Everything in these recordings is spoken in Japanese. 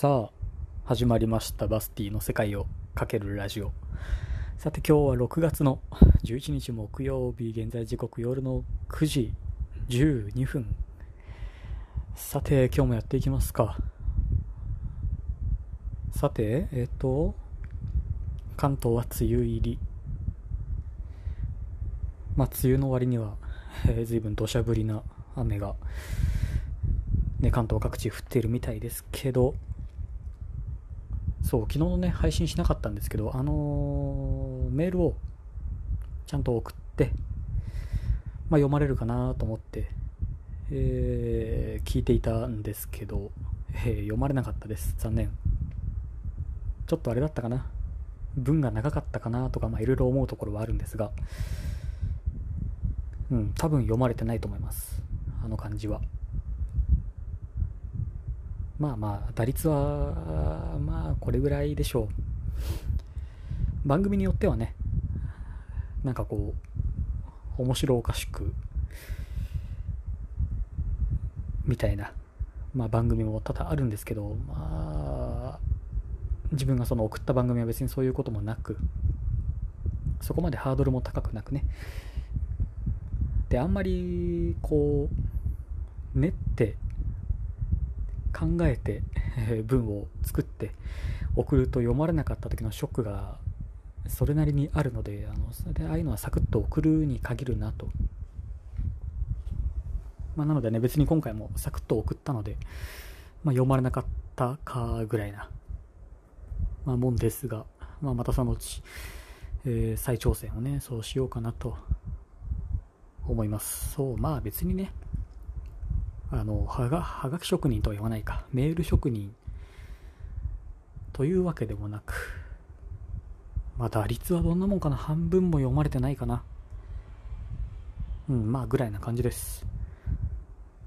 さあ始まりましたバスティの世界をかけるラジオ。さて今日は6月の11日木曜日現在時刻夜の9時12分。さて今日もやっていきますか。さてえっ、と関東は梅雨入り。まあ梅雨の割には、えー、随分土砂降りな雨がね、関東各地降っているみたいですけど、そう、昨日のね、配信しなかったんですけど、あのー、メールをちゃんと送って、まあ、読まれるかなと思って、えー、聞いていたんですけど、えー、読まれなかったです。残念。ちょっとあれだったかな。文が長かったかなとか、まあ、いろいろ思うところはあるんですが、うん、多分読まれてないと思います。あの感じは。まあまあ、打率は、まあ、これぐらいでしょう。番組によってはね、なんかこう、面白おかしく、みたいな、まあ番組も多々あるんですけど、まあ、自分がその送った番組は別にそういうこともなく、そこまでハードルも高くなくね。で、あんまり、こう、練って考えて、え文を作って送ると読まれなかった時のショックがそれなりにあるのであのそれでああいうのはサクッと送るに限るなと、まあ、なのでね別に今回もサクッと送ったので、まあ、読まれなかったかぐらいな、まあ、もんですが、まあ、またそのうち、えー、再挑戦をねそうしようかなと思います。そうまあ別にねあのはがはがき職人とは言わないか。メール職人。というわけでもなくまあ打率はどんなもんかな。半分も読まれてないかな。うんまあぐらいな感じです。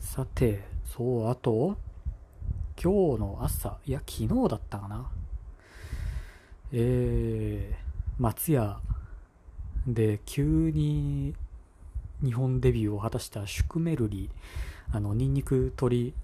さてそうあと今日の朝いや昨日だったかな。えー、松屋で急に日本デビューを果たしたシュクメルリ。あのニンニク鶏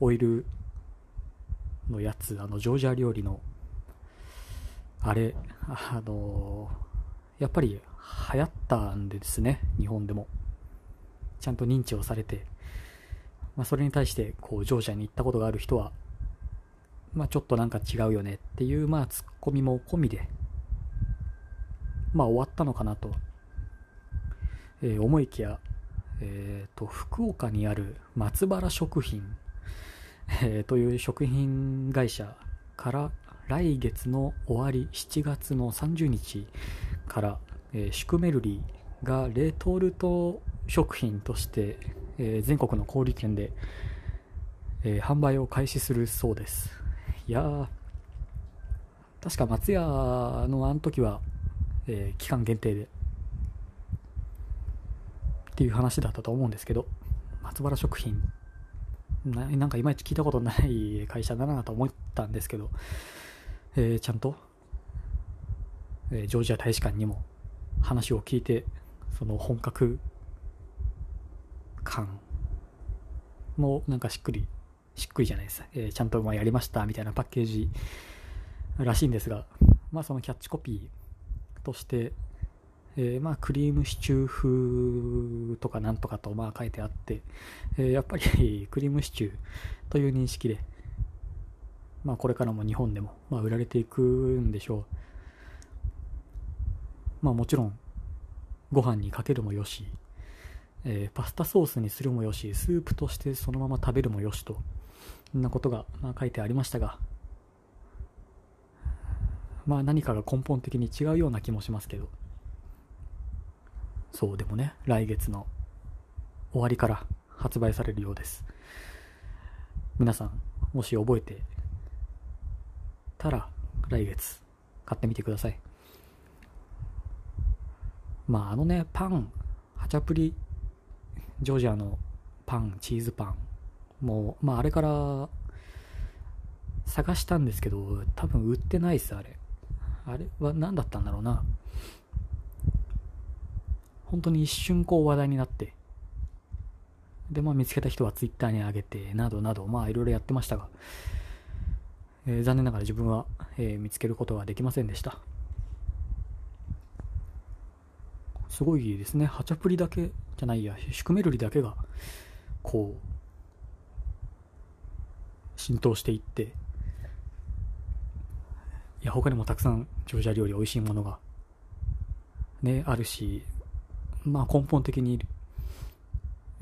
オイルのやつあのジョージア料理のあれあのやっぱり流行ったんでですね日本でも。ちゃんと認知をされて、まあ、それに対してこうジョージアに行ったことがある人は、まあ、ちょっとなんか違うよねっていうまあツッコミも込みでまあ終わったのかなと、えー、思いきやえーと、福岡にある松原食品、えー、という食品会社から来月の終わり7月の30日から、えー、シュクメルリーがレトルト食品として、えー、全国の小売店で、えー、販売を開始するそうです。いや確か松屋のあの時は、え期間限定で。っていう話だったと思うんですけど、松原食品、ななんかいまいち聞いたことない会社だなと思ったんですけど、えー、ちゃんと、えー、ジョージア大使館にも話を聞いて、その本格感もなんかしっくり、しっくりじゃないです。えー、ちゃんとまあやりましたみたいなパッケージらしいんですが、まあそのキャッチコピーとして、えー、まあクリームシチュー風とかなんとかとまあ書いてあって、えー、やっぱり クリームシチューという認識で、まあこれからも日本でもまあ売られていくんでしょう。まあもちろんご飯にかけるもよし、えー、パスタソースにするもよし、スープとしてそのまま食べるもよしと、そんなことがまあ書いてありましたが、まあ何かが根本的に違うような気もしますけど、そうでもね来月の終わりから発売されるようです。皆さんもし覚えてたら来月買ってみてください。まああのねパンハチャプリジョージアのパンチーズパンもうまああれから探したんですけど多分売ってないっすあれ。あれは何だったんだろうな。本当に一瞬こう話題になって、で、まあ見つけた人はツイッターに上げて、などなど、まあいろいろやってましたが、えー、残念ながら自分は、えー、見つけることができませんでした。すごいですね。ハチャプリだけじゃないや、シュクメルリだけが、こう、浸透していって、いや、他にもたくさんジョージア料理美味しいものが、ね、あるし、まあ根本的に、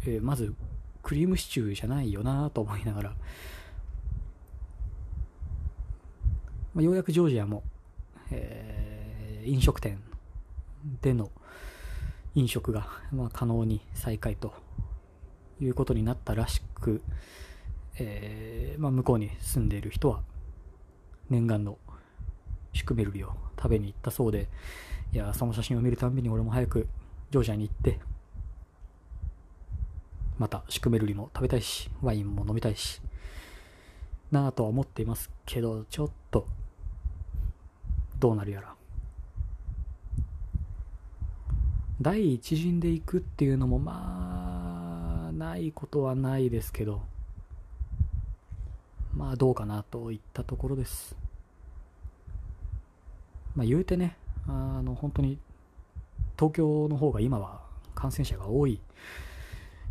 えー、まず、クリームシチューじゃないよなと思いながら、まあ、ようやくジョージアも、えー、飲食店での飲食が、まあ、可能に再開ということになったらしく、えー、まあ、向こうに住んでいる人は念願のシュクメルリを食べに行ったそうで。いやその写真を見るたびに俺も早くジョージアに行ってまたシュクメルリも食べたいしワインも飲みたいしなぁとは思っていますけどちょっとどうなるやら第一陣で行くっていうのもまあないことはないですけどまあどうかなといったところです。まあ言うてね、あの本当に東京の方が今は感染者が多い、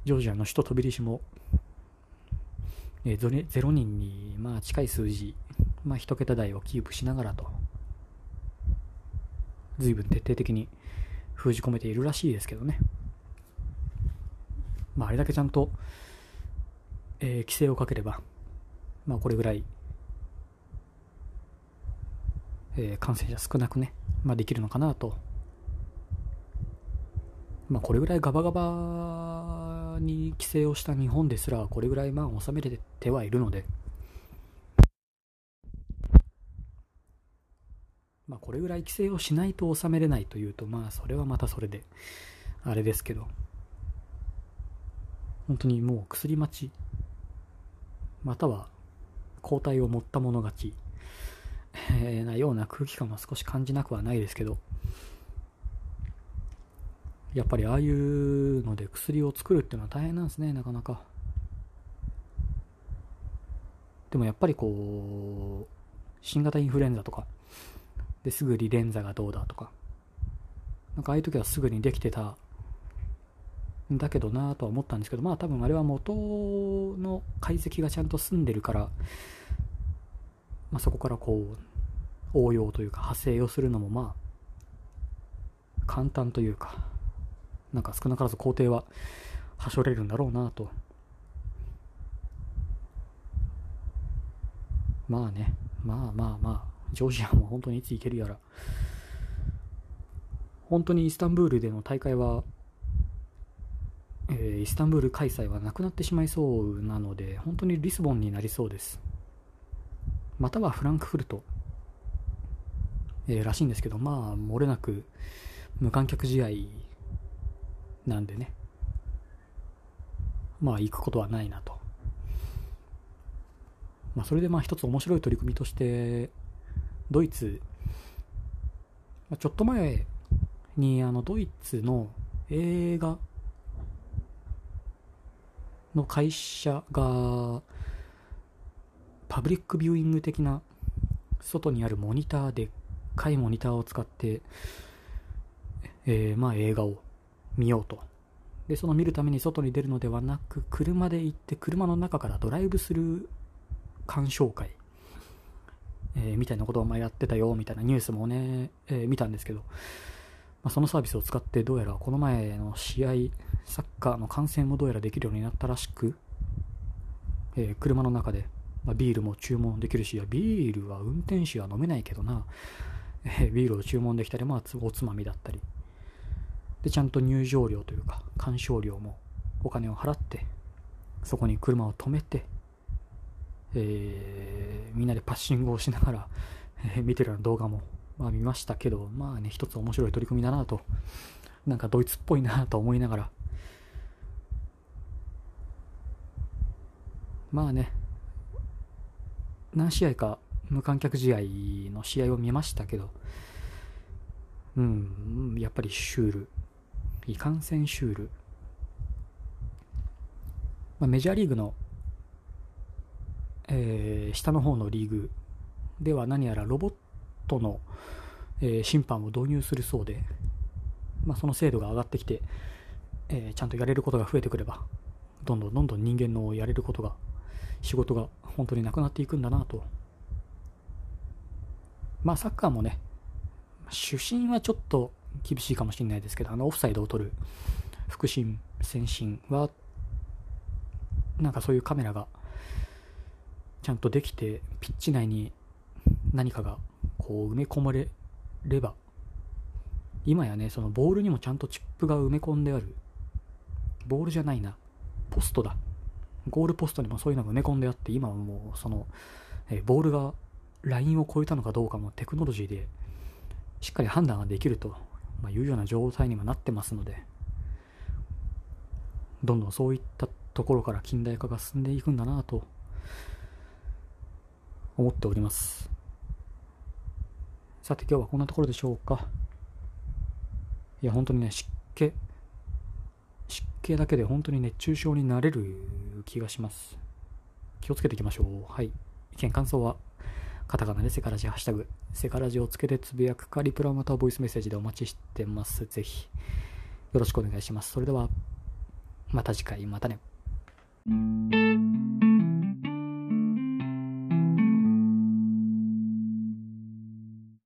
ジョージアの首都トビリシも、えー、0人にまあ近い数字、まあ1桁台をキープしながらと、随分徹底的に封じ込めているらしいですけどね。まああれだけちゃんと、えー、規制をかければ、まあ、これぐらい、えー、感染者少なくね、まあ、できるのかなと。まあ、これぐらいガバガバに規制をした日本ですら、これぐらいまあ収めれてはいるので、まあ、これぐらい規制をしないと収めれないというと、まあ、それはまたそれで、あれですけど、本当にもう薬待ち、または抗体を持った者勝ち、えー、なような空気感も少し感じなくはないですけど、やっぱりああいうので薬を作るっていうのは大変なんですね、なかなか。でもやっぱりこう、新型インフルエンザとか、ですぐリレンザがどうだとか、なんかああいう時はすぐにできてたんだけどなとは思ったんですけど、まあ多分あれは元の解析がちゃんと済んでるから、まあ、そこからこう応用というか派生をするのもまあ簡単というかなんか少なからず工程ははしょれるんだろうなと。まあね。まあまあまあ。ジョージアも本当にいつ行けるやら。本当にイスタンブールでの大会は、えー、イスタンブール開催はなくなってしまいそうなので本当にリスボンになりそうです。またはフランクフルト、えー、らしいんですけど、まあ、漏れなく無観客試合なんでね、まあ、行くことはないなと。まあ、それでまあ一つ面白い取り組みとして、ドイツ、まあ、ちょっと前にあのドイツの映画の会社がパブリックビューイング的な外にあるモニターでっかいモニターを使って、えー、まあ映画を見ようとでその見るために外に出るのではなく車で行って車の中からドライブする鑑賞会、えー、みたいなことをまあやってたよみたいなニュースもね、えー、見たんですけど、まあ、そのサービスを使ってどうやらこの前の試合サッカーの観戦もどうやらできるようになったらしく、えー、車の中でまあ、ビールも注文できるし、ビールは運転手は飲めないけどな、え、ビールを注文できたり、まあ、おつまみだったり。で、ちゃんと入場料というか、鑑賞料もお金を払って、そこに車を止めて、えー、みんなでパッシングをしながら、えー、見てるような動画も、まあ、見ましたけど、まあね、一つ面白い取り組みだなと、なんかドイツっぽいなと思いながら、まあね、何試合か無観客試合の試合を見ましたけど、うん、やっぱりシュール。いかんせんシュール。まあ、メジャーリーグの、えー、下の方のリーグでは何やらロボットの、えー審判を導入するそうで、まあ、その精度が上がってきて、えーちゃんとやれることが増えてくればどんどんどんどん人間のやれることが仕事が本当になくなっていくんだなとまあサッカーもね主審はちょっと厳しいかもしれないですけどあのオフサイドを取る副審先審はなんかそういうカメラがちゃんとできてピッチ内に何かがこう埋め込まれれば今やねそのボールにもちゃんとチップが埋め込んである。ボールじゃないな。ポストだ。ゴールポストにもそういうのが埋め込んであって今はもうその、えボールがラインを超えたのかどうかもテクノロジーでしっかり判断ができると、まあ、いうような状態にはなってますのでどんどんそういったところから近代化が進んでいくんだなと思っております。さて今日はこんなところでしょうか。いや本当にね湿気湿気だけで本当に熱中症になれる気がします。気をつけていきましょう。はい。意見感想は？カタカナでセカラジハッシュタグ。セカラジをつけてつぶやくかリプラまたはボイスメッセージでお待ちしてます。ぜひよろしくお願いします。それではまた次回。またね。